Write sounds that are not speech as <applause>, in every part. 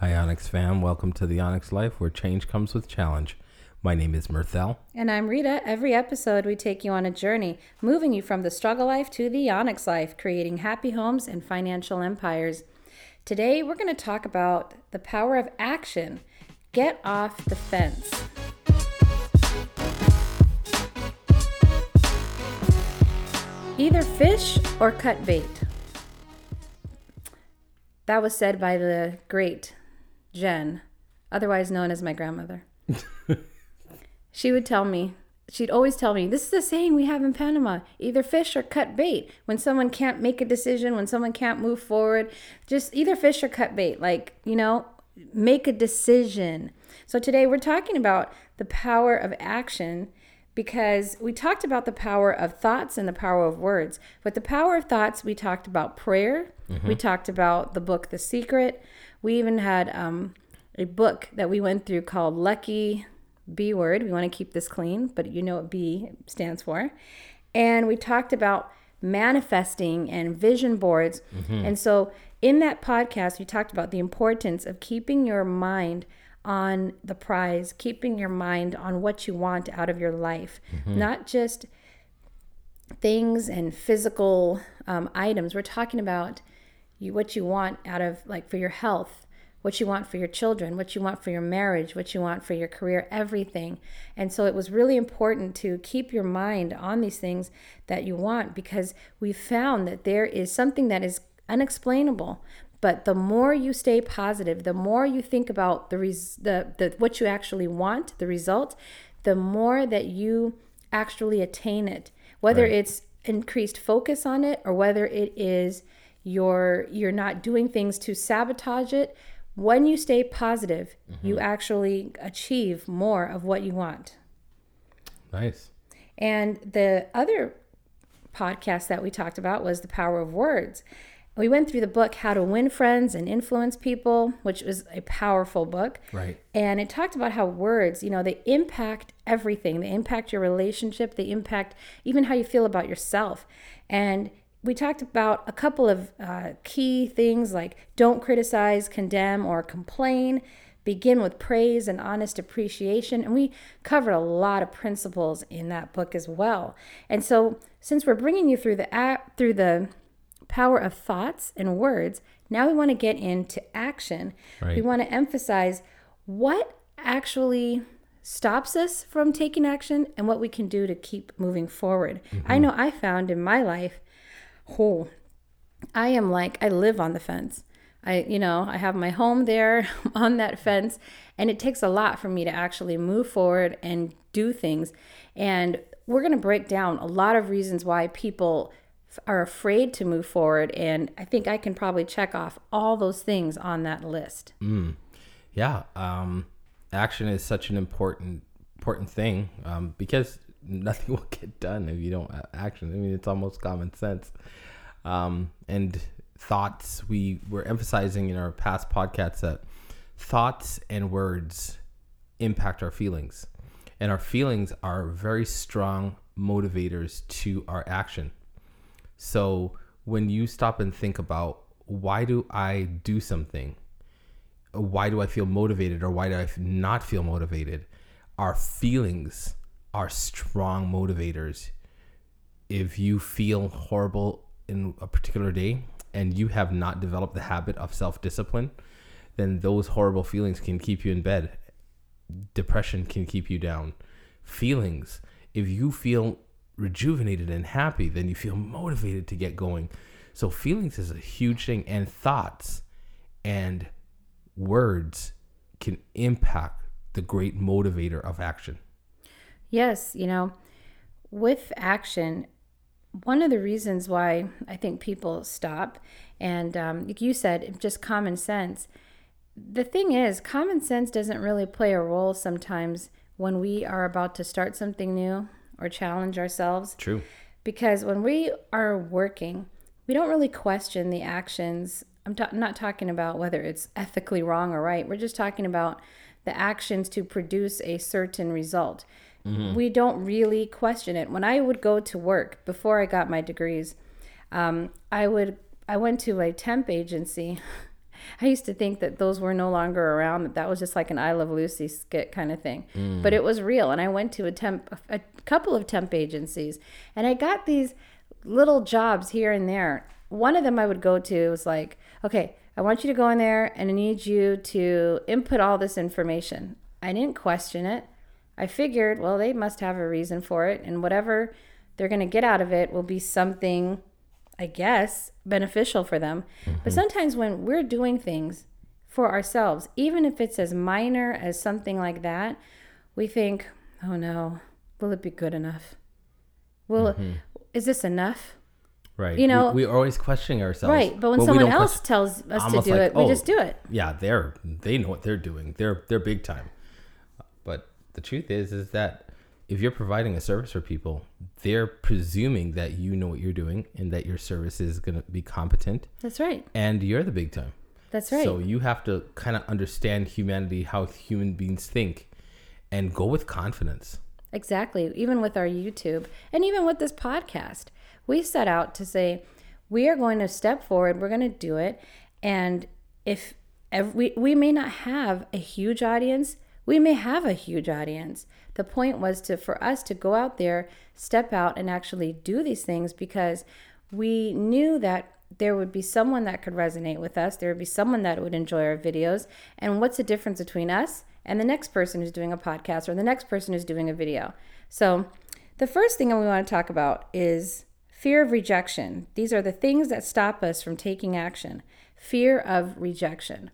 Hi, Onyx fam. Welcome to the Onyx Life, where change comes with challenge. My name is Mirthell. And I'm Rita. Every episode, we take you on a journey, moving you from the struggle life to the Onyx life, creating happy homes and financial empires. Today, we're going to talk about the power of action. Get off the fence. Either fish or cut bait. That was said by the great Jen, otherwise known as my grandmother. <laughs> she would tell me, she'd always tell me, this is the saying we have in Panama either fish or cut bait. When someone can't make a decision, when someone can't move forward, just either fish or cut bait. Like, you know, make a decision. So today we're talking about the power of action because we talked about the power of thoughts and the power of words. With the power of thoughts, we talked about prayer. Mm-hmm. We talked about the book The Secret. We even had um, a book that we went through called Lucky B Word. We want to keep this clean, but you know what B stands for. And we talked about manifesting and vision boards. Mm-hmm. And so in that podcast, we talked about the importance of keeping your mind on the prize, keeping your mind on what you want out of your life, mm-hmm. not just things and physical um, items. We're talking about you, what you want out of like for your health, what you want for your children, what you want for your marriage, what you want for your career, everything. And so it was really important to keep your mind on these things that you want because we found that there is something that is unexplainable but the more you stay positive, the more you think about the, res- the, the what you actually want, the result, the more that you actually attain it. Whether right. it's increased focus on it or whether it is you're you're not doing things to sabotage it, when you stay positive, mm-hmm. you actually achieve more of what you want. Nice. And the other podcast that we talked about was the power of words we went through the book How to Win Friends and Influence People, which was a powerful book. Right. And it talked about how words, you know, they impact everything. They impact your relationship, they impact even how you feel about yourself. And we talked about a couple of uh, key things like don't criticize, condemn, or complain. Begin with praise and honest appreciation. And we covered a lot of principles in that book as well. And so, since we're bringing you through the app, through the power of thoughts and words, now we want to get into action. Right. We want to emphasize what actually stops us from taking action and what we can do to keep moving forward. Mm-hmm. I know I found in my life, oh, I am like, I live on the fence. I, you know, I have my home there <laughs> on that fence, and it takes a lot for me to actually move forward and do things. And we're going to break down a lot of reasons why people are afraid to move forward. And I think I can probably check off all those things on that list. Mm. Yeah. Um, action is such an important important thing um, because nothing <laughs> will get done if you don't action. I mean, it's almost common sense. Um, and thoughts, we were emphasizing in our past podcasts that thoughts and words impact our feelings. And our feelings are very strong motivators to our action. So when you stop and think about why do I do something? Why do I feel motivated or why do I not feel motivated? Our feelings are strong motivators. If you feel horrible in a particular day and you have not developed the habit of self discipline, then those horrible feelings can keep you in bed. Depression can keep you down. Feelings, if you feel rejuvenated and happy, then you feel motivated to get going. So feelings is a huge thing, and thoughts and words can impact the great motivator of action. Yes, you know, with action, one of the reasons why I think people stop, and um, like you said, just common sense. The thing is, common sense doesn't really play a role sometimes when we are about to start something new or challenge ourselves. True. Because when we are working, we don't really question the actions. I'm, ta- I'm not talking about whether it's ethically wrong or right. We're just talking about the actions to produce a certain result. Mm-hmm. We don't really question it. When I would go to work before I got my degrees, um, I would I went to a temp agency, <laughs> I used to think that those were no longer around. That that was just like an I Love Lucy skit kind of thing. But it was real, and I went to a temp, a couple of temp agencies, and I got these little jobs here and there. One of them I would go to was like, okay, I want you to go in there, and I need you to input all this information. I didn't question it. I figured, well, they must have a reason for it, and whatever they're going to get out of it will be something, I guess, beneficial for them. But mm-hmm. sometimes when we're doing things for ourselves, even if it's as minor as something like that, we think, oh no, will it be good enough? Will mm-hmm. is this enough? Right. You know- we, we're always questioning ourselves. Right. But when someone else question- tells us to do like, it, we oh, just do it. yeah, they're they know what they're doing. They're they're big time. The truth is is that if you're providing a service for people, they're presuming that you know what you're doing and that your service is going to be competent That's right. and you're the big time. That's right. So you have to kind of understand humanity, how human beings think and go with confidence. Exactly. Even with our YouTube and even with this podcast, we set out to say, we are going to step forward, we're going to do it. And if we, we may not have a huge audience, we may have a huge audience. The point was to for us to go out there, step out and actually do these things because we knew that there would be someone that could resonate with us. There would be someone that would enjoy our videos. And what's the difference between us and the next person who's doing a podcast or the next person who's doing a video? So, the first thing that we want to talk about is fear of rejection. These are the things that stop us from taking action. Fear of rejection.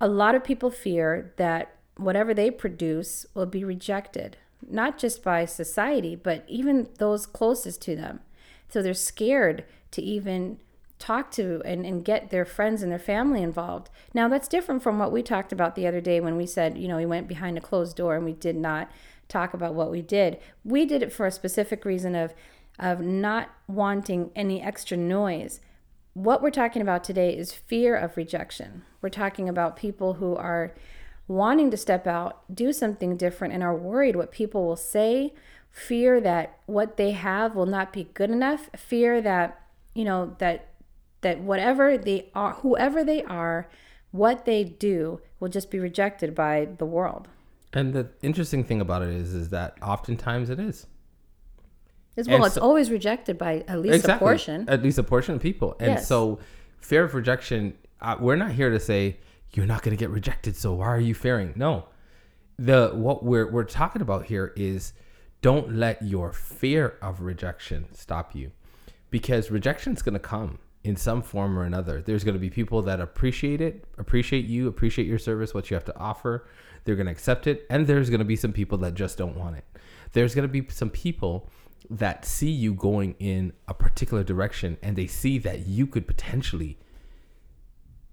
A lot of people fear that whatever they produce will be rejected, not just by society, but even those closest to them. So they're scared to even talk to and, and get their friends and their family involved. Now, that's different from what we talked about the other day when we said, you know, we went behind a closed door and we did not talk about what we did. We did it for a specific reason of, of not wanting any extra noise. What we're talking about today is fear of rejection. We're talking about people who are wanting to step out, do something different, and are worried what people will say, fear that what they have will not be good enough, fear that, you know, that that whatever they are, whoever they are, what they do will just be rejected by the world. And the interesting thing about it is is that oftentimes it is. As well, And it's so- always rejected by at least a portion. At least a portion of people. And Yes. so, fear of rejection, uh, we're not here to say you're not going to get rejected. So why are you fearing? No, the what we're we're talking about here is don't let your fear of rejection stop you, because rejection's going to come in some form or another. There's going to be people that appreciate it, appreciate you, appreciate your service, what you have to offer. They're going to accept it, and there's going to be some people that just don't want it. There's going to be some people that see you going in a particular direction and they see that you could potentially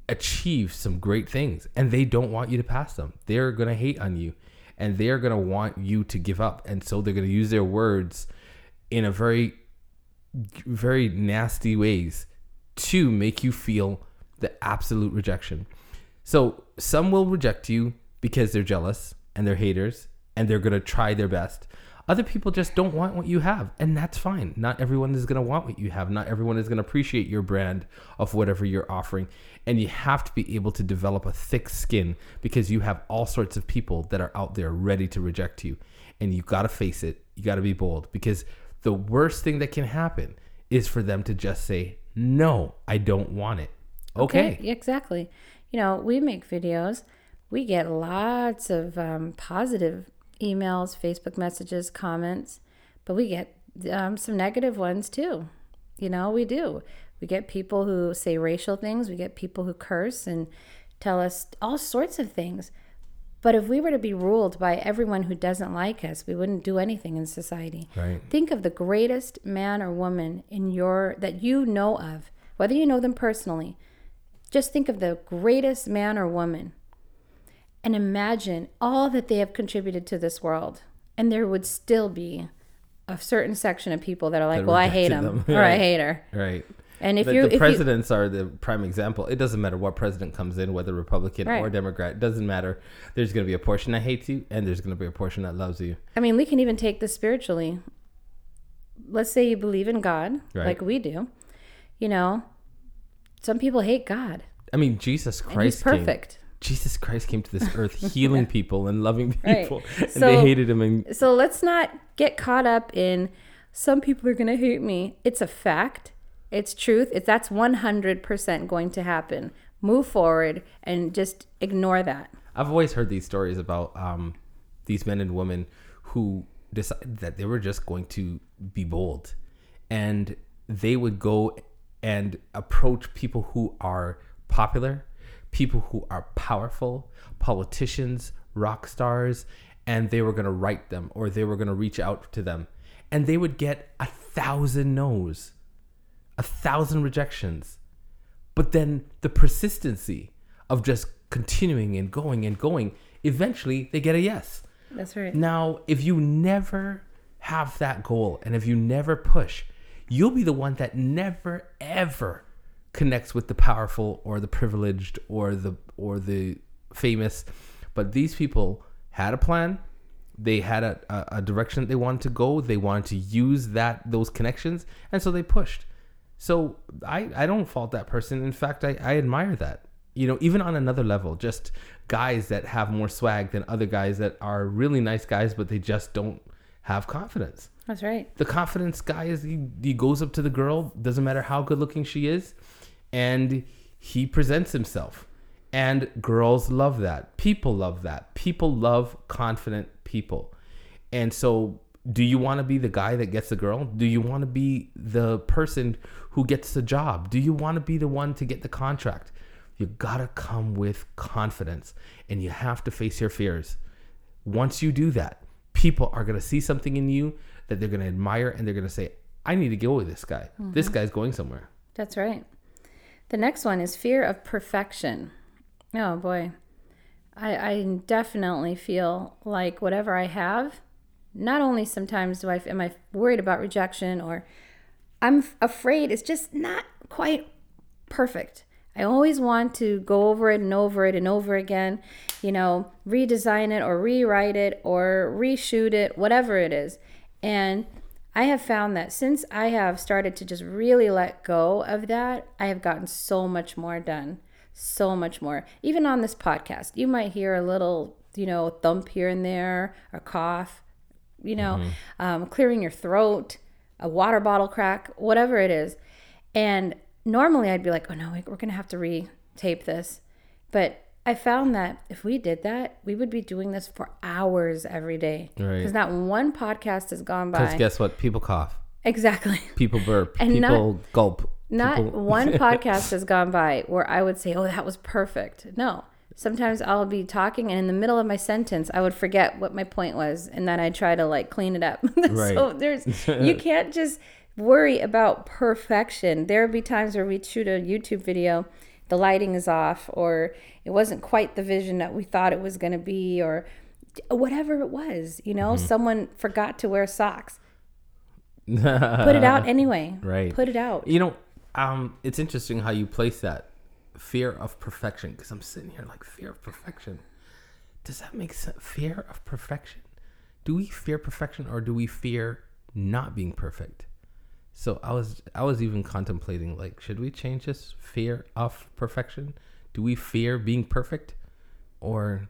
achieve some great things and they don't want you to pass them. They're going to hate on you and they're going to want you to give up. And so they're going to use their words in a very, very nasty ways to make you feel the absolute rejection. So some will reject you because they're jealous and they're haters and they're going to try their best. Other people just don't want what you have, and that's fine. Not everyone is going to want what you have. Not everyone is going to appreciate your brand of whatever you're offering. And you have to be able to develop a thick skin because you have all sorts of people that are out there ready to reject you. And you got to face it. You got to be bold because the worst thing that can happen is for them to just say, No, I don't want it. Okay. exactly. You know, we make videos. We get lots of um, positive emails, Facebook messages, comments, but we get um, some negative ones too. You know, we do. We get people who say racial things. We get people who curse and tell us all sorts of things. But if we were to be ruled by everyone who doesn't like us, we wouldn't do anything in society. Right. Think of the greatest man or woman in your that you know of, whether you know them personally. Just think of the greatest man or woman and imagine all that they have contributed to this world. And there would still be a certain section of people that are like, That well, I hate him them. <laughs> or I hate her. Right. And if the, the if you, presidents are the prime example. It doesn't matter what president comes in, whether Republican Right. or Democrat. It doesn't matter. There's going to be a portion that hates you, and there's going to be a portion that loves you. I mean, we can even take this spiritually. Let's say you believe in God, Right. like we do. You know, some people hate God. I mean, Jesus and Christ he's came- perfect. Jesus Christ came to this <laughs> earth healing people and loving Right. people, and So- they hated him. And So let's not get caught up in some people are going to hate me. It's a fact. It's truth. It's that's 100% going to happen. Move forward and just ignore that. I've always heard these stories about um, these men and women who decided that they were just going to be bold, and they would go and approach people who are popular, people who are powerful, politicians, rock stars, and they were going to write them or they were going to reach out to them, and they would get a thousand no's, a thousand rejections. But then the persistency of just continuing and going and going eventually they get a yes. That's right. now if you never have that goal and if you never push you'll be the one that never ever connects with the powerful or the privileged or the or the famous. But these people had a plan. They had a, a, a direction that they wanted to go. They wanted to use that those connections. And so they pushed so I, I don't fault that person. In fact, I, I admire that. You know, even on another level, just guys that have more swag than other guys that are really nice guys, but they just don't have confidence. That's right. The confidence guy is he, he goes up to the girl, doesn't matter how good looking she is, and he presents himself. And girls love that. People love that. People love confident people. And so, do you want to be the guy that gets the girl? Do you want to be the person who gets the job? Do you want to be the one to get the contract? You got to come with confidence and you have to face your fears. Once you do that, people are going to see something in you that they're going to admire and they're going to say, I need to go with this guy. Mm-hmm. This guy's going somewhere. That's right. The next one is fear of perfection. Oh boy. I, I definitely feel like whatever I have, not only sometimes do I am I worried about rejection or I'm afraid it's just not quite perfect. I always want to go over it and over it and over again, you know, redesign it or rewrite it or reshoot it, whatever it is. And I have found that since I have started to just really let go of that, I have gotten so much more done. So much more. Even on this podcast, you might hear a little, you know, thump here and there, or cough, you know, um, clearing your throat, a water bottle crack, whatever it is. And normally I'd be like, oh no, we- we're going to have to retape this. But I found that if we did that, we would be doing this for hours every day. Right. Because not one podcast has gone by. Because guess what? People cough, Exactly. <laughs> people burp, And not- people gulp. Not people- one <laughs> podcast has gone by where I would say, oh, that was perfect. No. Sometimes I'll be talking and in the middle of my sentence, I would forget what my point was and then I try to like clean it up. <laughs> so Right. there's, you <laughs> can't just worry about perfection. There would be times where we'd shoot a YouTube video, the lighting is off, or it wasn't quite the vision that we thought it was going to be, or whatever it was. You know, Mm-hmm. someone forgot to wear socks. <laughs> Put it out anyway. Right. Put it out. You know, um, it's interesting how you place that fear of perfection. Because I'm sitting here like fear of perfection. Does that make sense? Fear of perfection. Do we fear perfection or do we fear not being perfect? So I was I was even contemplating like, should we change this fear of perfection? Do we fear being perfect, or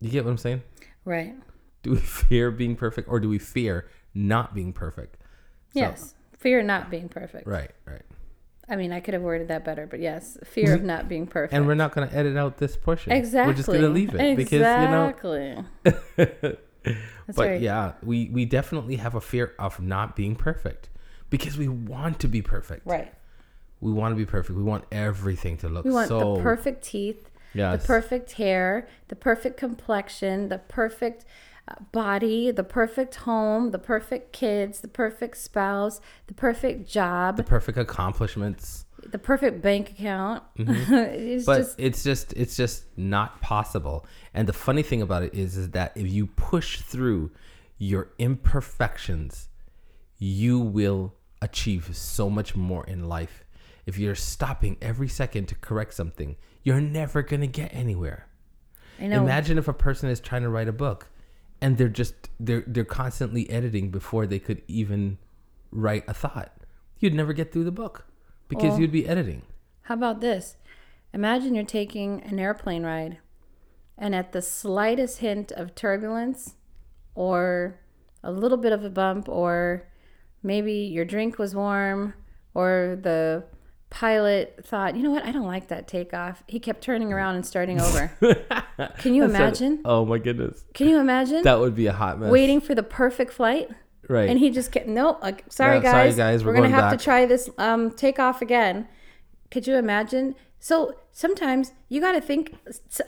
you get what I'm saying? Right. Do we fear being perfect, or do we fear not being perfect? So- Yes. Fear not being perfect. Right. Right. I mean, I could have worded that better, but yes, fear of <laughs> not being perfect. And we're not going to edit out this portion. exactly. We're just going to leave it exactly. because you know. <laughs> But right. yeah, we we definitely have a fear of not being perfect because we want to be perfect. Right. We want to be perfect. We want everything to look We want so the perfect teeth, yes. the perfect hair, the perfect complexion, the perfect body, the perfect home, the perfect kids, the perfect spouse, the perfect job, the perfect accomplishments. the perfect bank account. Mm-hmm. <laughs> it's But just it's just it's just not possible. And the funny thing about it is is that if you push through your imperfections, you will achieve so much more in life. If you're stopping every second to correct something, you're never going to get anywhere. I know. Imagine if a person is trying to write a book and they're just they're they're constantly editing before they could even write a thought. You'd never get through the book because you'd be editing. How about this? Imagine you're taking an airplane ride, and at the slightest hint of turbulence, or a little bit of a bump, or maybe your drink was warm, or the pilot thought, you know what, I don't like that takeoff. He kept turning around and starting <laughs> over. Can you imagine? oh my goodness. Can you imagine That would be a hot mess. waiting for the perfect flight? Right. And he just kept, nope, like, sorry, Yeah, sorry, guys. guys, We're, we're going to have back." to try this um, takeoff again. Could you imagine? So sometimes you got to think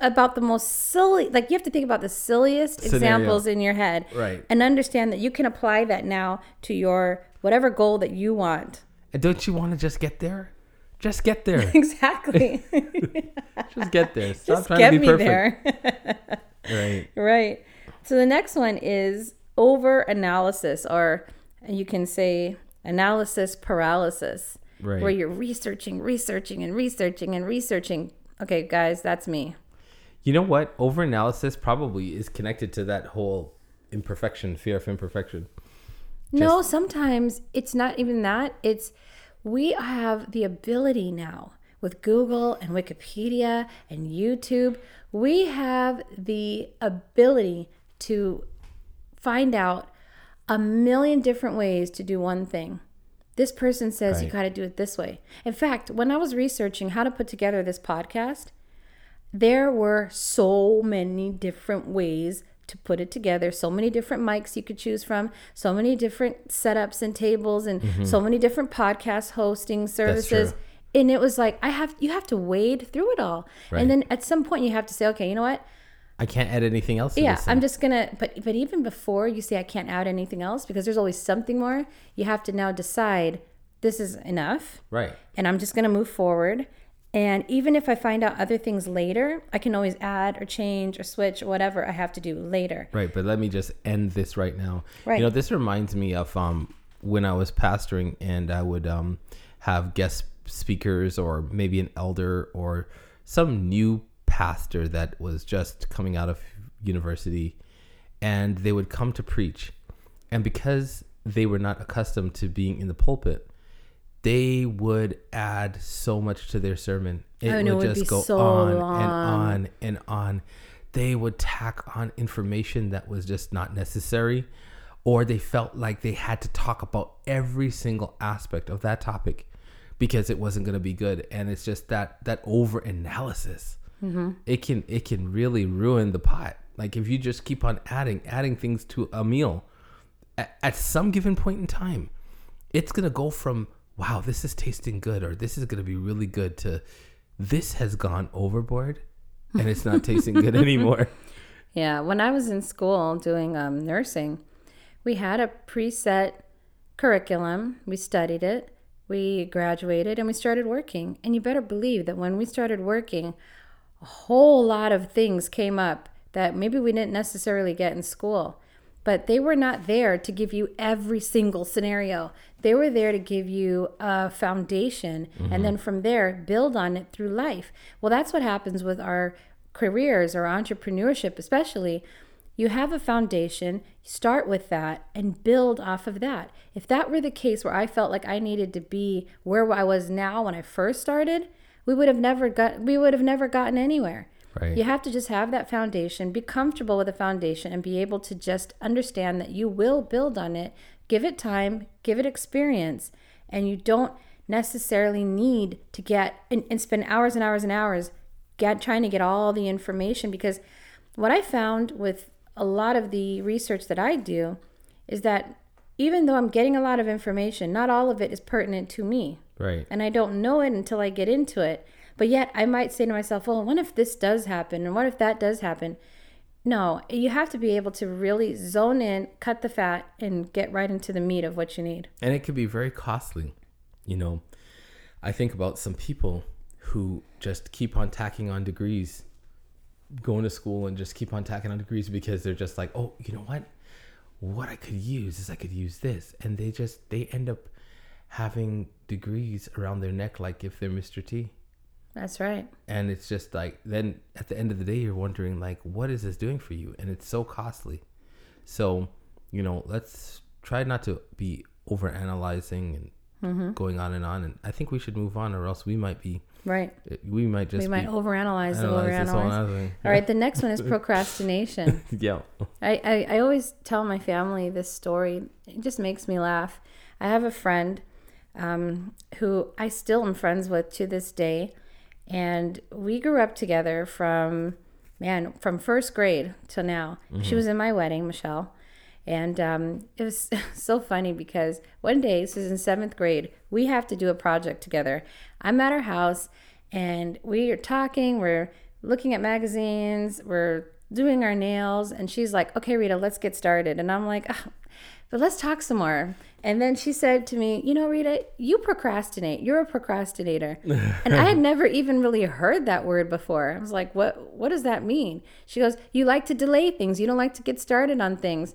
about the most silly, like, you have to think about the silliest Scenario. examples in your head. Right. And understand that you can apply that now to your whatever goal that you want. and don't you want to just get there? Just get there. <laughs> Exactly. <laughs> just get there. Stop just trying get to be me perfect. there. <laughs> Right. Right. So the next one is over analysis, or you can say analysis paralysis, Right. where you're researching, researching, and researching and researching. Okay, guys, that's me. You know what? Over analysis probably is connected to that whole imperfection, fear of imperfection. no, sometimes it's not even that. It's we have the ability now with Google and Wikipedia and YouTube. We have the ability to find out a million different ways to do one thing. This person says you got to do it this way. In fact, when I was researching how to put together this podcast, there were so many different ways to put it together, so many different mics you could choose from, so many different setups and tables and mm-hmm. so many different podcast hosting services. And it was like I have you have to wade through it all. Right. And then at some point you have to say, okay, you know what? I can't add anything else to yeah i'm just gonna but but even before you say i can't add anything else because there's always something more you have to now decide this is enough right. and i'm just gonna move forward and even if i find out other things later i can always add or change or switch or whatever i have to do later Right, but let me just end this right now. Right. You know, this reminds me of um when I was pastoring and I would um have guest speakers or maybe an elder or some new pastor that was just coming out of university and they would come to preach. And because they were not accustomed to being in the pulpit, they would add so much to their sermon. It Oh, would no, it would just go so on and on and on. They would tack on information that was just not necessary, or they felt like they had to talk about every single aspect of that topic because it wasn't going to be good. And it's just that that over analysis. It can it can really ruin the pot. Like if you just keep on adding adding things to a meal, at, at some given point in time, it's gonna go from wow this is tasting good or this is gonna be really good to this has gone overboard and it's not tasting good <laughs> anymore. Yeah, when I was in school doing um, nursing, we had a preset curriculum. We studied it, we graduated, and we started working. And you better believe that when we started working, a whole lot of things came up that maybe we didn't necessarily get in school. But they were not there to give you every single scenario. They were there to give you a foundation and then mm-hmm. from there build on it through life. Well, that's what happens with our careers or entrepreneurship, especially. You have a foundation, start with that and build off of that. If that were the case where I felt like I needed to be where I was now when I first started, we would have never got we would have never gotten anywhere. Right. You have to just have that foundation, be comfortable with the foundation, and be able to just understand that you will build on it. Give it time, give it experience, and you don't necessarily need to get and, and spend hours and hours and hours get trying to get all the information because what I found with a lot of the research that I do is that even though I'm getting a lot of information, not all of it is pertinent to me Right. and I don't know it until I get into it. But yet I might say to myself, well, what if this does happen? And what if that does happen? No, you have to be able to really zone in, cut the fat, and get right into the meat of what you need. and it can be very costly. You know, I think about some people who just keep on tacking on degrees, going to school and just keep on tacking on degrees because they're just like, oh, you know what? What I could use is I could use this, and they just they end up having degrees around their neck like if they're Mr. T. That's right. And it's just like then at the end of the day you're wondering like what is this doing for you? And it's so costly. So, you know, let's try not to be over analyzing and going on and on and I think we should move on or else we might be Right. We might just we might overanalyze the analyze overanalyze. All right. The next one is <laughs> procrastination. yeah. I, I, I always tell my family this story. It just makes me laugh. I have a friend um, who I still am friends with to this day. And we grew up together from, man, from first grade till now. She was in my wedding, Michelle. And um, it was <laughs> so funny because one day, this is in seventh grade, we have to do a project together. I'm at her house and we are talking, we're looking at magazines, we're doing our nails. And she's like, okay, Rita, let's get started. And I'm like, "Ah, but let's talk some more. And then she said to me, You know, Rita, you procrastinate. You're a procrastinator. <laughs> and I had never even really heard that word before. I was like, What what does that mean? She goes, You like to delay things. You don't like to get started on things.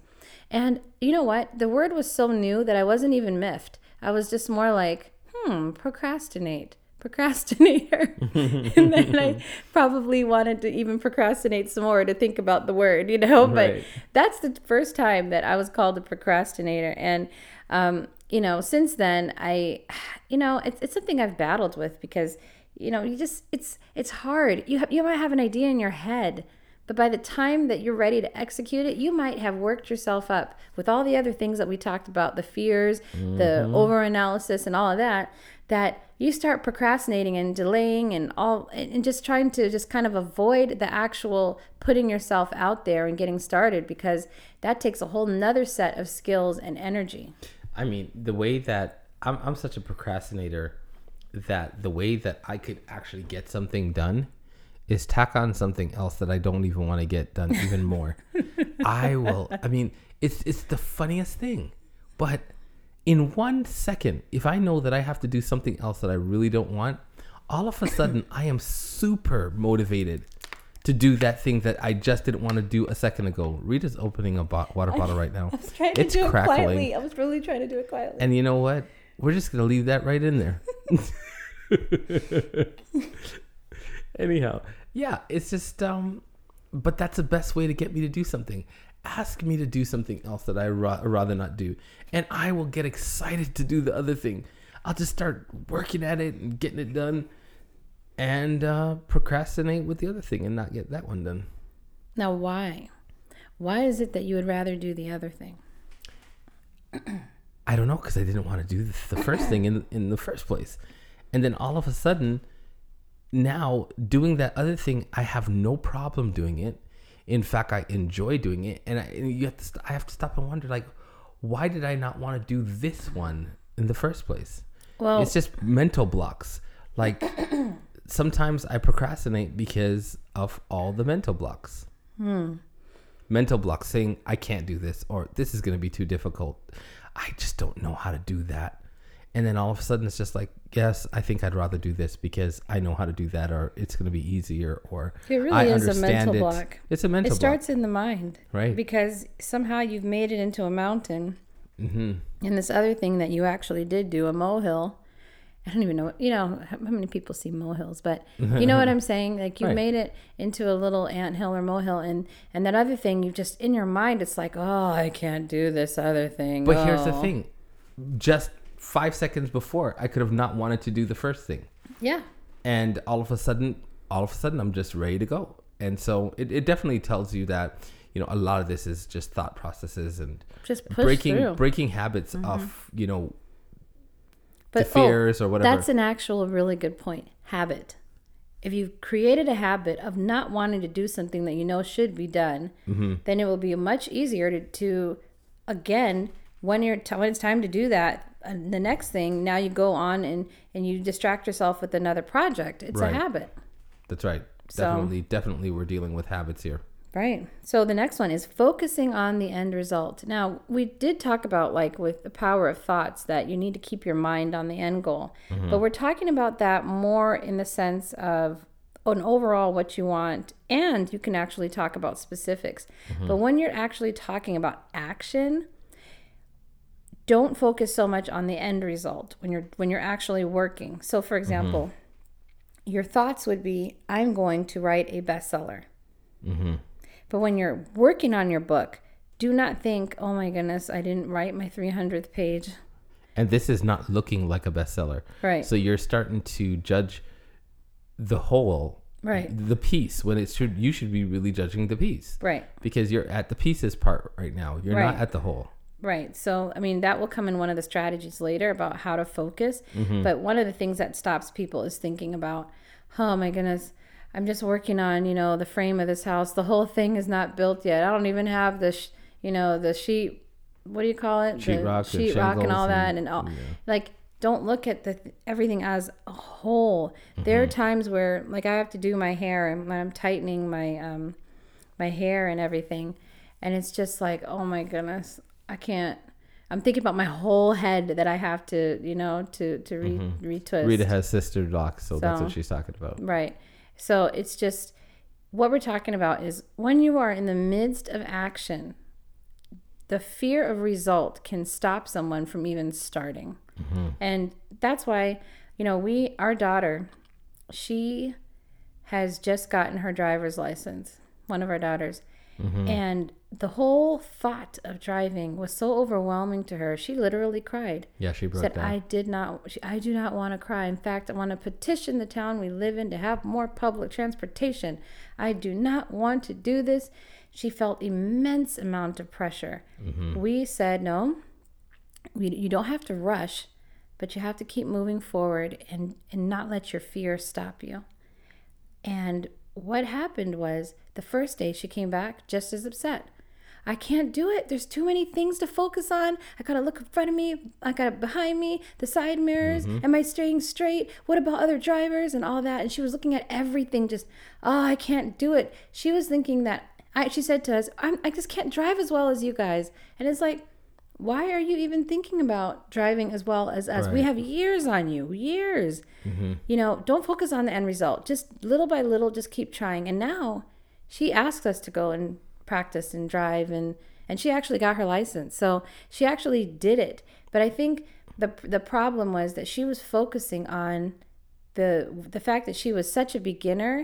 And you know what? The word was so new that I wasn't even miffed. I was just more like, hmm, procrastinate. Procrastinator. <laughs> and then I probably wanted to even procrastinate some more to think about the word, you know? But Right. that's the first time that I was called a procrastinator. And, um, you know, since then, I, you know, it's, it's something I've battled with because, you know, you just, it's, it's hard. You have, you might have an idea in your head, but by the time that you're ready to execute it, you might have worked yourself up with all the other things that we talked about the fears, the mm-hmm. over analysis, and all of that. That you start procrastinating and delaying and all, and just trying to just kind of avoid the actual putting yourself out there and getting started because that takes a whole nother set of skills and energy. I mean, the way that I'm, I'm such a procrastinator that the way that I could actually get something done is tack on something else that I don't even want to get done even more. <laughs> I will. I mean, it's it's the funniest thing, but in one second, if I know that I have to do something else that I really don't want, all of a sudden I am super motivated to do that thing that I just didn't want to do a second ago. Rita's opening a bo- water bottle right now. <laughs> I was trying It's crackling. I was really trying to do it quietly. And you know what? We're just gonna leave that right in there. <laughs> Anyhow, yeah, it's just um, but that's the best way to get me to do something. Ask me to do something else that I ra- rather not do, and I will get excited to do the other thing. I'll just start working at it and getting it done, and uh, procrastinate with the other thing and not get that one done. Now, why? Why is it that you would rather do the other thing? I don't know because I didn't want to do the, the first thing in in the first place, and then all of a sudden, now doing that other thing, I have no problem doing it. In fact, I enjoy doing it, and, I, and you have to. St- I have to stop and wonder, like, why did I not want to do this one in the first place? Well, it's just mental blocks. Like <clears throat> sometimes I procrastinate because of all the mental blocks. Hmm. Mental blocks saying I can't do this or this is going to be too difficult. I just don't know how to do that. And then all of a sudden it's just like, yes, I think I'd rather do this because I know how to do that or it's going to be easier or It really I is a understand mental it. block. It's a mental it starts in the mind, Right. Because somehow you've made it into a mountain. hmm And this other thing that you actually did do, a molehill. I don't even know, you know, how many people see molehills, but you know what I'm <laughs> saying? Like you Right. made it into a little anthill or molehill, and and that other thing, you just in your mind, it's like, oh, I can't do this other thing. But here's the Oh. thing. Just 5 seconds before I could have not wanted to do the first thing. Yeah, and all of a sudden all of a sudden i'm just ready to go and so it, it definitely tells you that you know a lot of this is just thought processes and just breaking through. Mm-hmm. breaking habits of you know But the oh, fears or whatever That's an actual really good point. Habit. If you've created a habit of not wanting to do something that you know should be done, Mm-hmm. then it will be much easier to, to again, when you're t- when it's time to do that, Uh, the next thing, now you go on and and you distract yourself with another project. It's Right. a habit. that's right So- definitely definitely we're dealing with habits here Right. So the next one is focusing on the end result. Now, we did talk about like with the power of thoughts that you need to keep your mind on the end goal. Mm-hmm. But we're talking about that more in the sense of an overall what you want and you can actually talk about specifics. Mm-hmm. But when you're actually talking about action, don't focus so much on the end result when you're when you're actually working. So for mm-hmm. example, your thoughts would be I'm going to write a bestseller. Mm-hmm. But when you're working on your book, do not think, oh my goodness, I didn't write my 300th page. and this is not looking like a bestseller Right. so you're starting to judge the whole, Right. The piece when it should you should be really judging the piece, Right. Because you're at the pieces part right now. You're Right. not at the whole. Right. So, I mean, that will come in one of the strategies later about how to focus. Mm-hmm. But one of the things that stops people is thinking about, oh my goodness, I'm just working on, you know, the frame of this house. The whole thing is not built yet. I don't even have the, sh- you know, the sheet, what do you call it? the Sheetrock and sheetrock and all that. and- all, like, don't look at the everything as a whole. There are times where, like, I have to do my hair and when I'm tightening my, um, my hair and everything. And it's just like, oh my goodness, I can't. I'm thinking about my whole head that I have to, you know, to to re, mm-hmm. retwist. Rita has Sisterlocks, so, that's what she's talking about. Right. So it's just what we're talking about is when you are in the midst of action, the fear of result can stop someone from even starting. Mm-hmm. And that's why, you know, we, our daughter, she has just gotten her driver's license, one of our daughters. Mm-hmm. And the whole thought of driving was so overwhelming to her. She literally cried Yeah, she broke said down. I did not she- I do not want to cry. In fact, I want to petition the town we live in to have more public transportation. I do not want to do this. She felt immense amount of pressure. Mm-hmm. We said no. We, you don't have to rush, but you have to keep moving forward and and not let your fear stop you. And what happened was the first day she came back just as upset. I can't do it. There's too many things to focus on. I gotta look in front of me. I got to behind me, the side mirrors. Mm-hmm. Am I staying straight? What about other drivers and all that? And she was looking at everything. Just oh, I can't do it. She was thinking that. I, she said to us, I'm, "I just can't drive as well as you guys." And it's like, why are you even thinking about driving as well as us? We have years on you, years. Mm-hmm. You know, don't focus on the end result. Just little by little, just keep trying. And now she asks us to go and practice and drive and and she actually got her license. So she actually did it. But I think the the problem was that she was focusing on the the fact that she was such a beginner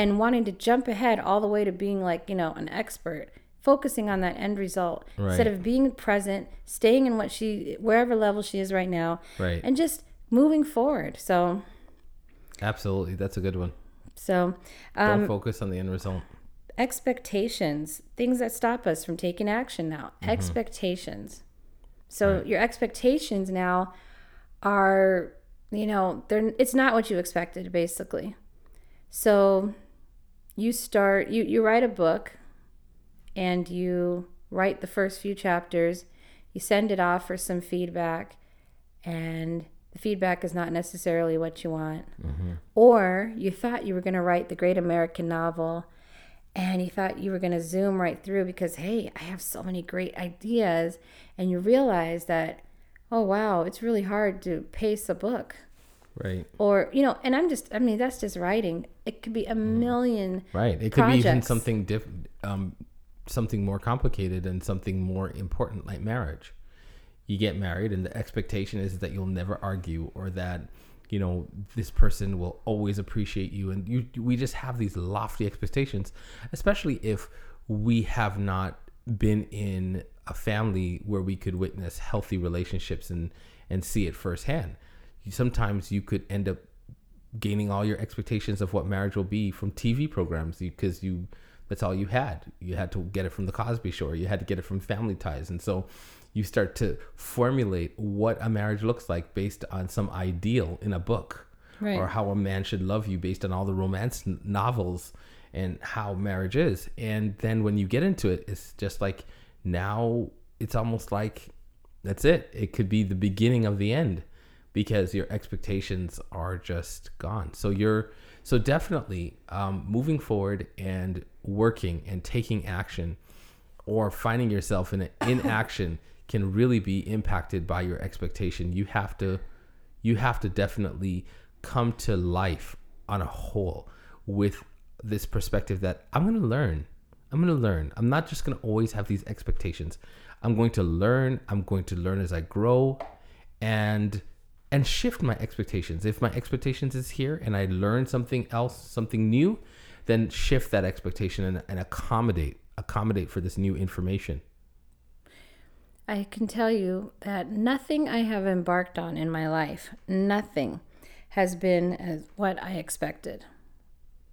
and wanting to jump ahead all the way to being like, you know, an expert focusing on that end result instead of being present, staying in what she wherever level she is right now Right. and just moving forward. So Absolutely. That's a good one. so Don't um, focus on the end result. Expectations, things that stop us from taking action now. Mm-hmm. Expectations. So your expectations now are, you know, they're it's not what you expected basically. So you start you you write a book and you write the first few chapters, you send it off for some feedback and the feedback is not necessarily what you want. Mm-hmm. Or you thought you were going to write the great American novel and you thought you were going to zoom right through because, hey, I have so many great ideas. And you realize that, oh, wow, it's really hard to pace a book. Right. Or, you know, and I'm just, I mean, that's just writing. It could be a million. Right. It could be even something different, um, something more complicated and something more important like marriage. You get married, and the expectation is that you'll never argue, or that you know this person will always appreciate you, and you. We just have these lofty expectations, especially if we have not been in a family where we could witness healthy relationships and and see it firsthand. Sometimes you could end up gaining all your expectations of what marriage will be from TV programs because you that's all you had. You had to get it from the Cosby Show, or you had to get it from Family Ties, and so you start to formulate what a marriage looks like based on some ideal in a book, Right. or how a man should love you based on all the romance n- novels and how marriage is. And then when you get into it, it's just like now it's almost like that's it. It could be the beginning of the end because your expectations are just gone. So you're so definitely um, moving forward and working and taking action, or finding yourself in inaction <coughs> can really be impacted by your expectation. You have to, you have to definitely come to life on a whole with this perspective that I'm going to learn. I'm going to learn. I'm not just going to always have these expectations. I'm going to learn. I'm going to learn as I grow and and shift my expectations. If my expectations is here and I learn something else, something new, then shift that expectation and, and accommodate accommodate for this new information. I can tell you that nothing I have embarked on in my life, nothing, has been as what I expected.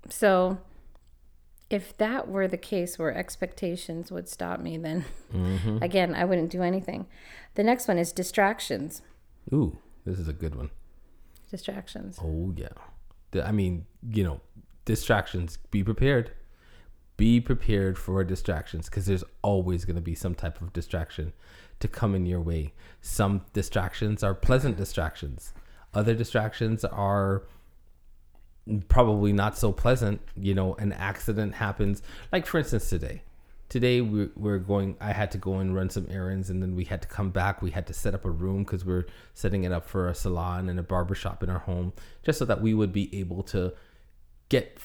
So, if that were the case where expectations would stop me, then Mm-hmm. <laughs> again, I wouldn't do anything. The next one is distractions. Ooh, this is a good one. Distractions. Oh yeah. I mean, you know, distractions. Be prepared. Be prepared for distractions because there's always going to be some type of distraction to come in your way. Some distractions are pleasant distractions. Other distractions are probably not so pleasant. You know, an accident happens. Like for instance, today. Today we, we're going. I had to go and run some errands, and then we had to come back. We had to set up a room because we're setting it up for a salon and a barber shop in our home, just so that we would be able to get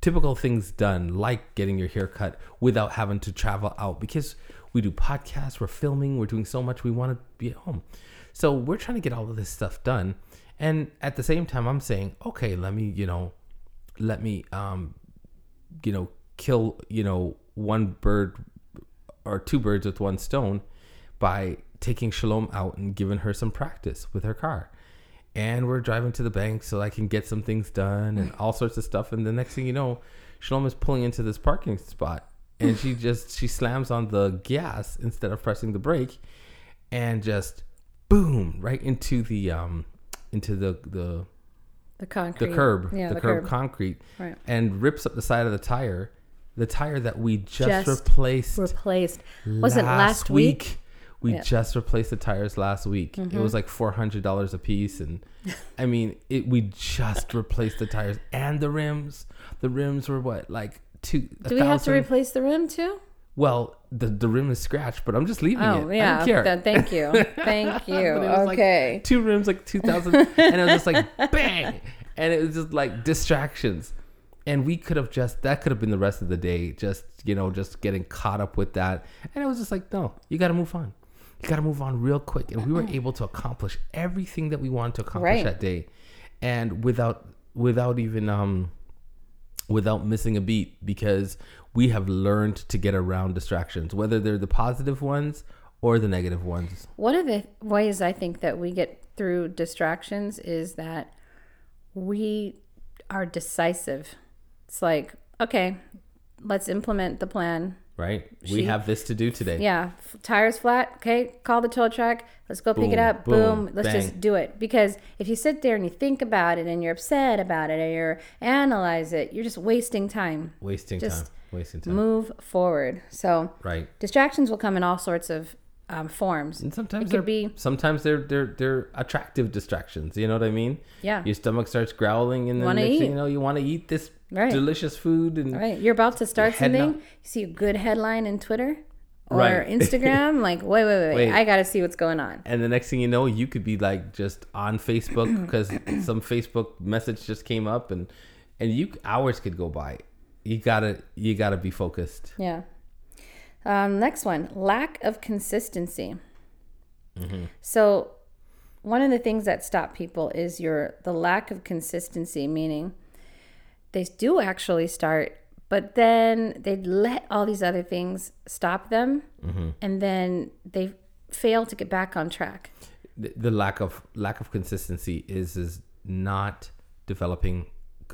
typical things done, like getting your hair cut without having to travel out. Because we do podcasts, we're filming, we're doing so much. We want to be at home, so we're trying to get all of this stuff done. And at the same time, I'm saying, okay, let me, you know, let me, um, you know, kill, you know, one bird or two birds with one stone by taking Shalom out and giving her some practice with her car. And we're driving to the bank so I can get some things done and all sorts of stuff. And the next thing you know, Shalom is pulling into this parking spot and she <laughs> just she slams on the gas instead of pressing the brake and just boom right into the um into the the The concrete. the curb, Yeah, the, the curb, curb. concrete, Right. and rips up the side of the tire, the tire that we just, Just replaced. Replaced. Was it last week? We Yeah. Mm-hmm. just replaced the tires last week. It was like four hundred dollars a piece, and I mean, it. We just replaced the tires and the rims. The rims were what, like two? Do we have to replace the rim too? Well, the the rim is scratched, but I'm just leaving Oh it. Yeah. Then thank you. <laughs> Thank you. Was like okay. two rims, like 2000. and it was just like bang. And it was just like distractions. And we could have just, that could have been the rest of the day, just, you know, just getting caught up with that. And it was just like, no, you got to move on. You got to move on real quick. And we were able to accomplish everything that we wanted to accomplish Right. that day. And without, without even, um, without missing a beat because we have learned to get around distractions, whether they're the positive ones or the negative ones. One of the ways I think that we get through distractions is that we are decisive. It's like, okay, let's implement the plan. right? She- we have this to do today. Yeah, f- tires flat. Okay, call the tow truck. Let's go pick it up. Boom. boom, Let's bang. just do it. Because if you sit there and you think about it and you're upset about it and you're analyze it, you're just wasting time. Wasting Just time. Wasting time. Move forward. So right. distractions will come in all sorts of um, forms. And sometimes It they're be- sometimes they're they're they're attractive distractions. You know what I mean? Yeah. Your stomach starts growling, and then you know, you want to eat this Right. delicious food, and right, you're about to start something. nod. You see a good headline in Twitter or Right. <laughs> Instagram. like, wait, wait, wait, wait. I got to see what's going on. and the next thing you know, you could be like just on Facebook <clears throat> because some Facebook message just came up, and and you hours could go by. You gotta you gotta be focused. Yeah. Um, next one lack of consistency. So, one of the things that stop people is your the lack of consistency, meaning they do actually start, but then they let all these other things stop them, mm-hmm. and then they fail to get back on track. the, the lack of lack of consistency is is not developing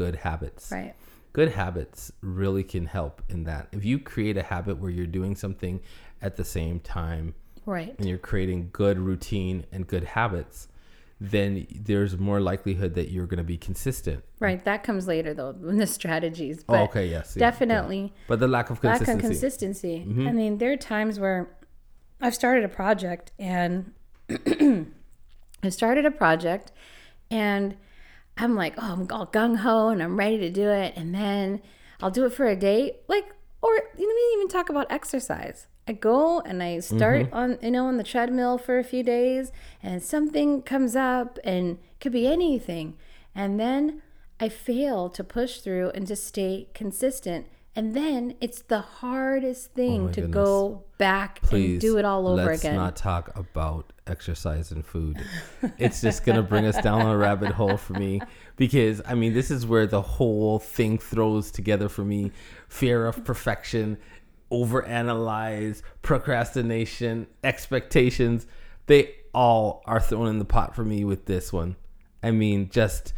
good habits. Right. Good habits really can help in that. If you create a habit where you're doing something at the same time Right. and you're creating good routine and good habits, then there's more likelihood that you're going to be consistent. Right. That comes later though when the strategies. But oh, okay, yes. yeah, definitely. yeah. But the lack of lack consistency. Mm-hmm. of consistency. I mean, there are times where I've started a project and <clears throat> I started a project and I'm like, oh, I'm all gung ho and I'm ready to do it. And then I'll do it for a day. Like, or you know, we didn't even talk about exercise. I go and I start Mm-hmm. on, you know, on the treadmill for a few days and something comes up and it could be anything. And then I fail to push through and to stay consistent. And then it's the hardest thing Oh to goodness. go back Please and do it all over let's again. not talk about exercise and food. <laughs> it's just gonna bring us down a rabbit hole for me because I mean this is where the whole thing throws together for me: fear of perfection, overanalyze, procrastination, expectations. They all are thrown in the pot for me with this one. I mean, just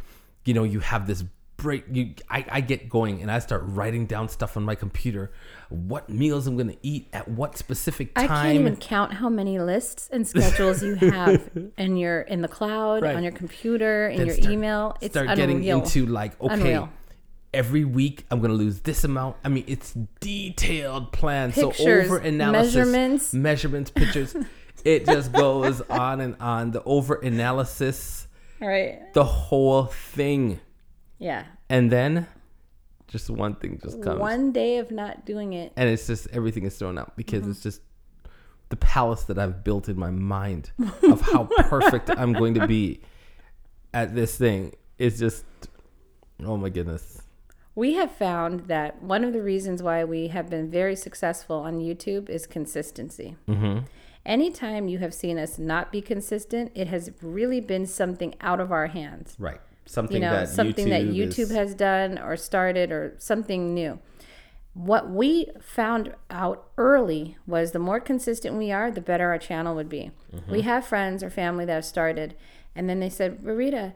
you know, you have this break. You, I, I get going and I start writing down stuff on my computer, what meals I'm gonna eat at what specific time. I can't even count how many lists and schedules you have <laughs> in your in the cloud, Right. on your computer, in Then your start- email. It's start unreal. getting into like okay Unreal. Every week i'm gonna lose this amount i mean it's detailed plan Pictures, so over analysis measurements. measurements pictures <laughs> it just goes on and on the over analysis right. the whole thing Yeah. and then just one thing just comes One day of not doing it. and it's just everything is thrown out because Mm-hmm. it's just the palace that I've built in my mind <laughs> of how perfect I'm going to be at this thing is just oh my goodness. We have found that one of the reasons why we have been very successful on YouTube is consistency. Mm-hmm. Anytime you have seen us not be consistent, it has really been something out of our hands. Right. Something you know, that something YouTube that YouTube is, has done or started or something new. What we found out early was the more consistent we are, the better our channel would be. Mm-hmm. We have friends or family that have started, and then they said, Rita,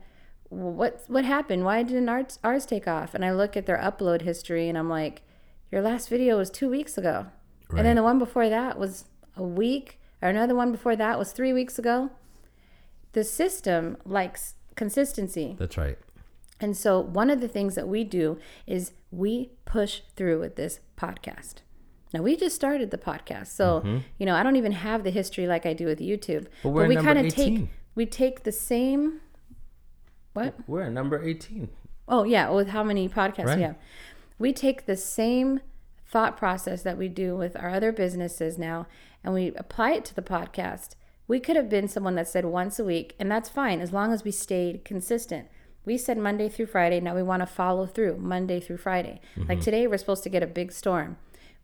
what what happened? Why didn't ours, ours take off? And I look at their upload history, and I'm like, your last video was two weeks ago, and then the one before that was a week, or another one before that was three weeks ago. The system likes consistency. That's right. And so, one of the things that we do is we push through with this podcast. Now, we just started the podcast. So, you know, I don't even have the history like I do with YouTube. Mm-hmm. But we're we kinda 18. take we take the same what? We're at number 18. Oh, yeah, with how many podcasts Right. we have. We take the same thought process that we do with our other businesses now and we apply it to the podcast. We could have been someone that said once a week, and that's fine as long as we stayed consistent. We said Monday through Friday. Now we want to follow through Monday through Friday. Like mm-hmm. today, we're supposed to get a big storm.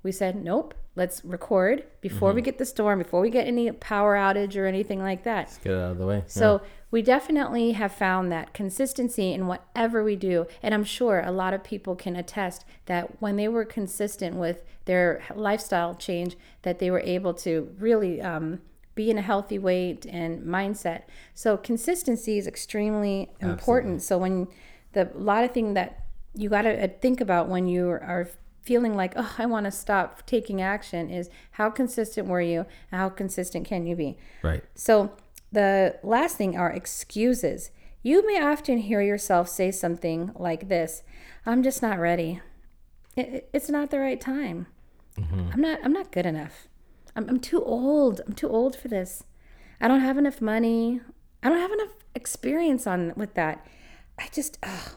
We said, nope, let's record before we get the storm, before we get any power outage or anything like that. Let's get it out of the way. So we definitely have found that consistency in whatever we do. And I'm sure a lot of people can attest that when they were consistent with their lifestyle change, that they were able to really um, be in a healthy weight and mindset. So consistency is extremely important. So when the a lot of thing that you got to think about when you are feeling like, oh, I want to stop taking action is how consistent were you? How consistent can you be? right. So, the last thing are excuses. You may often hear yourself say something like this I'm just not ready. It, it- it's not the right time. Mm-hmm. I'm not I'm not good enough. I'm, I'm too old. I'm too old for this. I don't have enough money. I don't have enough experience on with that. I just ugh.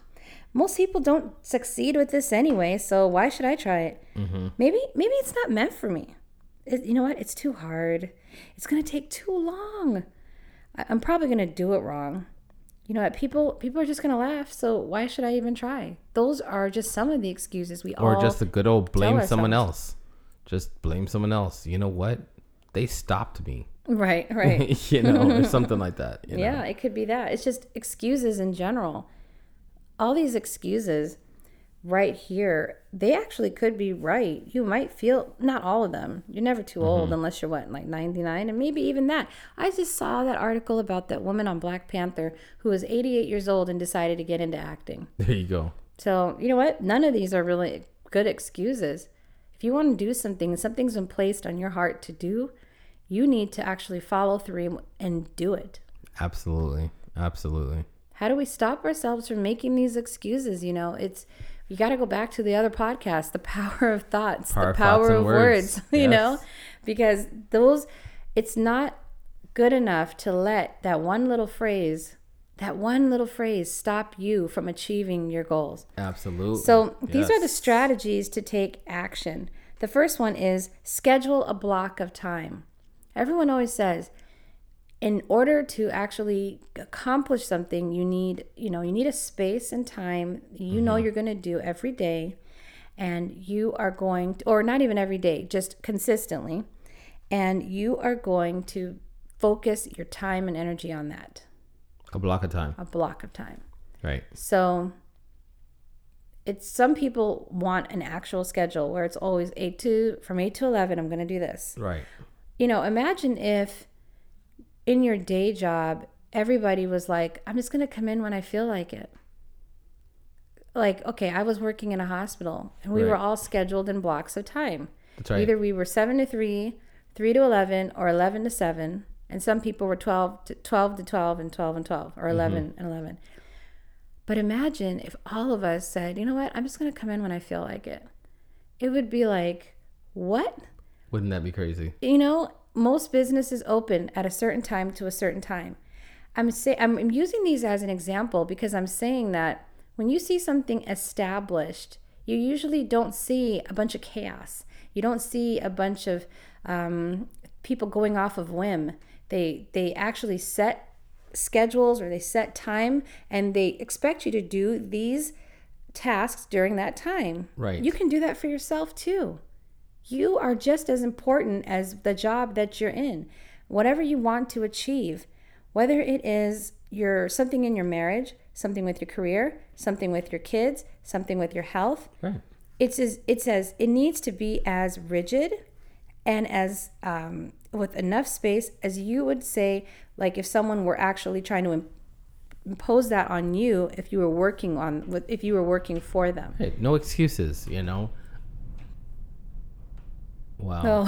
Most people don't succeed with this anyway, so why should I try it? Mm-hmm. Maybe maybe it's not meant for me. It, you know what? It's too hard. It's gonna take too long. I, I'm probably gonna do it wrong. You know what? People people are just gonna laugh. So why should I even try? Those are just some of the excuses we Or all or just the good old blame someone else. Just blame someone else. You know what? They stopped me. right right. <laughs> you know, or <laughs> something like that. You know? Yeah, it could be that. It's just excuses in general. All these excuses right here, they actually could be right. You might feel, not all of them. You're never too old mm-hmm. unless you're what, like 99? And maybe even that. I just saw that article about that woman on Black Panther who was 88 years old and decided to get into acting. There you go. So, you know what? None of these are really good excuses. If you want to do something, something's been placed on your heart to do, you need to actually follow through and do it. Absolutely. Absolutely. How do we stop ourselves from making these excuses? You know, it's you got to go back to the other podcast, the <laughs> power of thoughts, Power the power thoughts of words. words, <laughs> you Yes. know, because those it's not good enough to let that one little phrase, that one little phrase stop you from achieving your goals. Absolutely. So these are the strategies to take action. The first one is schedule a block of time. Everyone always says, in order to actually accomplish something, you need, you know, you need a space and time you know mm-hmm. you're going to do every day and you are going to, or not even every day, just consistently, and you are going to focus your time and energy on that, a block of time. a block of time. Right. So it's some people want an actual schedule where it's always 8 to from 8 to 11 I'm going to do this. Right. You know, imagine if in your day job everybody was like, I'm just going to come in when I feel like it. Like, okay, I was working in a hospital and we were all scheduled in blocks of time. That's right. Either we were 7 to 3, 3 to 11, or 11 to 7. And some people were 12 to 12 to 12 and 12 and 12 or mm-hmm. 11 and 11. But imagine if all of us said, you know what, I'm just going to come in when I feel like it. It would be like, what? Wouldn't that be crazy? you know, most businesses open at a certain time to a certain time. I'm say I'm using these as an example because I'm saying that when you see something established, you usually don't see a bunch of chaos. You don't see a bunch of um, people going off of whim. They they actually set schedules or they set time and they expect you to do these tasks during that time. Right. You can do that for yourself too. You are just as important as the job that you're in. Whatever you want to achieve, whether it is your something in your marriage, something with your career, something with your kids, something with your health, Right. it's as it says it needs to be as rigid and as um, with enough space as you would say like if someone were actually trying to impose that on you if you were working on with if you were working for them Hey, no excuses, you know. Wow. so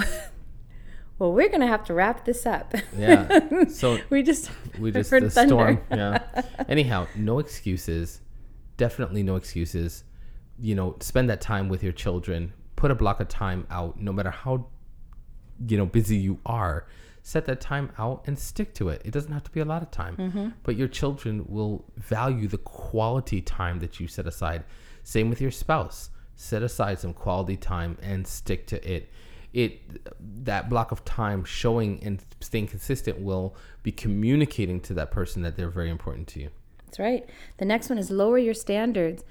<laughs> well we're gonna have to wrap this up Yeah. <laughs> So we just we just heard the thunder. storm. <laughs> Yeah. Anyhow, no excuses. Definitely no excuses. You know, spend that time with your children. Put a block of time out, no matter how you know busy you are. Set that time out and stick to it. It doesn't have to be a lot of time, Mm-hmm. but your children will value the quality time that you set aside. Same with your spouse. Set aside some quality time and stick to it it that block of time showing and staying consistent will be communicating to that person that they're very important to you. That's right. The next one is lower your standards.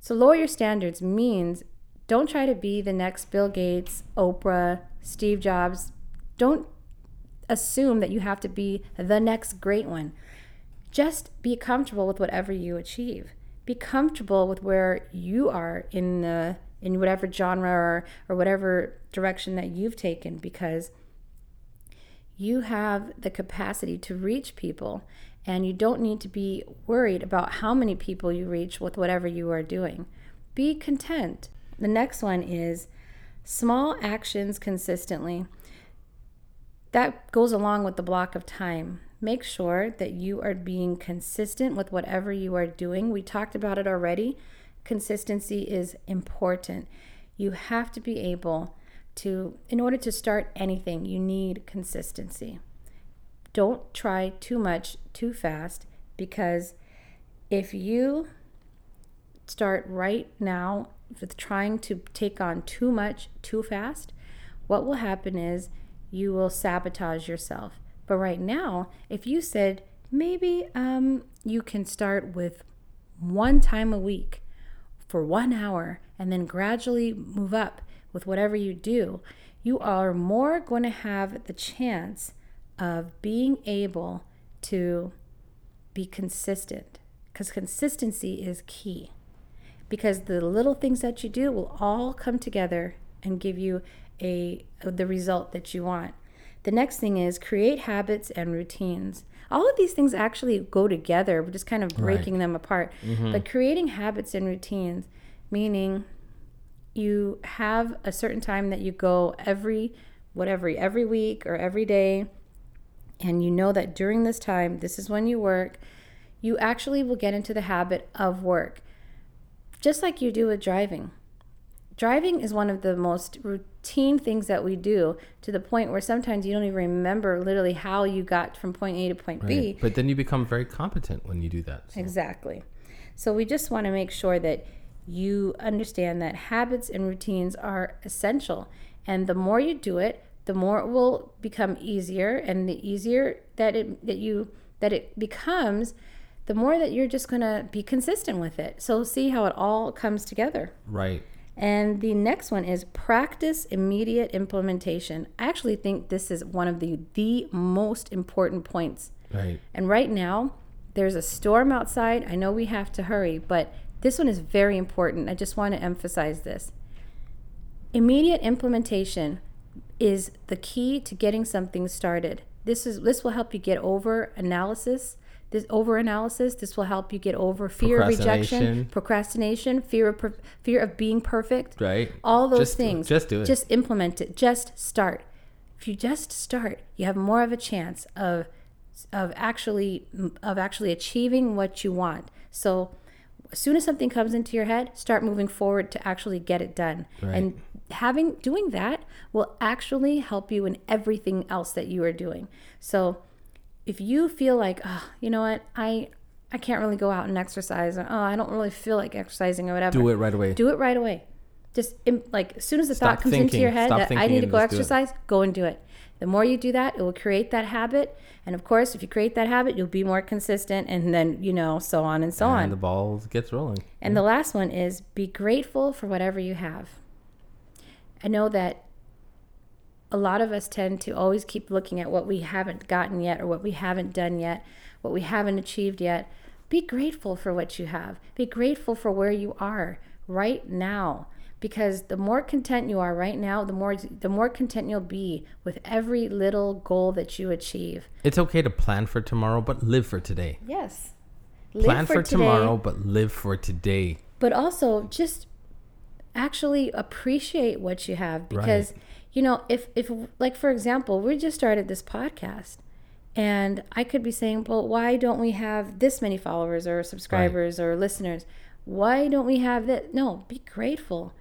So, lower your standards means don't try to be the next Bill Gates, Oprah, Steve Jobs. Don't assume that you have to be the next great one. Just be comfortable with whatever you achieve. Be comfortable with where you are in the in whatever genre or, or whatever direction that you've taken because you have the capacity to reach people and you don't need to be worried about how many people you reach with whatever you are doing. Be content. The next one is small actions consistently. That goes along with the block of time. Make sure that you are being consistent with whatever you are doing. We talked about it already. Consistency is important. You have to be able to, in order to start anything, you need consistency. Don't try too much too fast because if you start right now with trying to take on too much too fast, what will happen is you will sabotage yourself. But right now, if you said maybe um, you can start with one time a week for one hour and then gradually move up with whatever you do, you are more going to have the chance of being able to be consistent because consistency is key because the little things that you do will all come together and give you a the result that you want. The next thing is create habits and routines. All of these things actually go together. We're just kind of breaking them apart. Mm-hmm. But creating habits and routines, meaning you have a certain time that you go every whatever every week or every day and you know that during this time this is when you work you actually will get into the habit of work just like you do with driving driving is one of the most routine things that we do to the point where sometimes you don't even remember literally how you got from point A to point B But then you become very competent when you do that. So. Exactly. So we just want to make sure that you understand that habits and routines are essential. And the more you do it, the more it will become easier and the easier that it that you that it becomes, the more that you're just going to be consistent with it. So see how it all comes together. Right. And the next one is practice immediate implementation. I actually think this is one of the the most important points Right. and right now, there's a storm outside. I know we have to hurry, but this one is very important. I just want to emphasize this. Immediate implementation is the key to getting something started. This is this will help you get over analysis this over analysis. This will help you get over fear of rejection, Procrastination. fear of per- fear of being perfect. Right. All those Just do things. Just do it. Just implement it. Just start. If you just start, you have more of a chance of of actually of actually achieving what you want. So as soon as something comes into your head, start moving forward to actually get it done. Right. And having doing that will actually help you in everything else that you are doing. So if you feel like, oh, you know what, I I can't really go out and exercise, or oh, I don't really feel like exercising or whatever. Do it right away. Do it right away. Just like as soon as the Stop thought comes into your head Stop that I thinking need to and go just do it. exercise, go and do it. The more you do that, it will create that habit. And of course, if you create that habit, you'll be more consistent and then, you know, so on and so on. and the ball gets rolling. And the last one is be grateful for whatever you have. I know that a lot of us tend to always keep looking at what we haven't gotten yet or what we haven't done yet, what we haven't achieved yet. Be grateful for what you have. Be grateful for where you are right now because the more content you are right now, the more the more content you'll be with every little goal that you achieve. It's okay to plan for tomorrow, but live for today. Yes. plan for, tomorrow, but live for today. but also just actually appreciate what you have because you know if if like for example we just started this podcast and i could be saying well why don't we have this many followers or subscribers or listeners why don't we have that no be grateful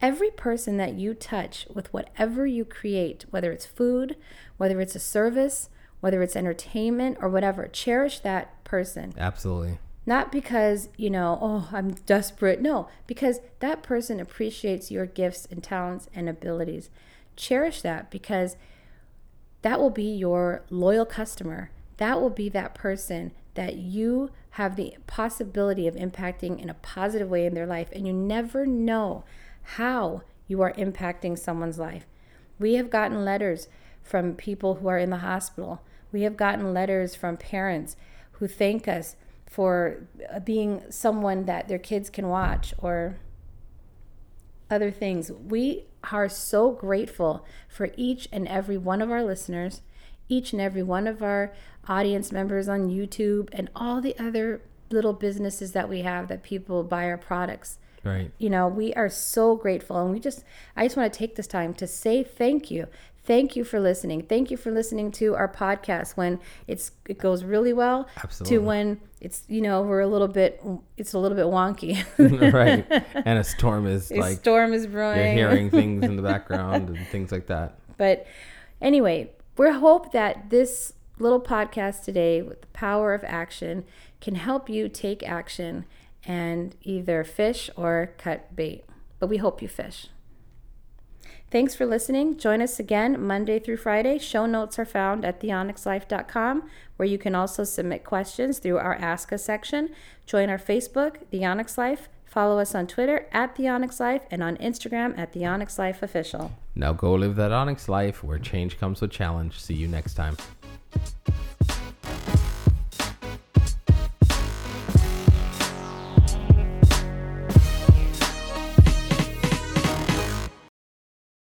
every person that you touch with whatever you create whether it's food whether it's a service whether it's entertainment or whatever cherish that person Absolutely. not because, you know, oh, I'm desperate. No, because that person appreciates your gifts and talents and abilities. Cherish that because that will be your loyal customer. That will be that person that you have the possibility of impacting in a positive way in their life. And you never know how you are impacting someone's life. We have gotten letters from people who are in the hospital. We have gotten letters from parents who thank us for being someone that their kids can watch or other things. We are so grateful for each and every one of our listeners, each and every one of our audience members on YouTube, and all the other little businesses that we have that people buy our products. Right. You know, we are so grateful. And we just, I just want to take this time to say thank you. Thank you for listening. Thank you for listening to our podcast when it's it goes really well Absolutely. to when it's you know we're a little bit it's a little bit wonky. <laughs> right. <laughs> And a storm is a like storm is brewing. you're hearing <laughs> things in the background and things like that. But anyway, we hope that this little podcast today with the power of action can help you take action and either fish or cut bait. But we hope you fish. Thanks for listening. Join us again Monday through Friday. Show notes are found at theonyxlife.com, where you can also submit questions through our Ask Us section. Join our Facebook, The Onyx Life. Follow us on Twitter at The Onyx Life and on Instagram at The Onyx Life Official. Now go live that Onyx life where change comes with challenge. See you next time.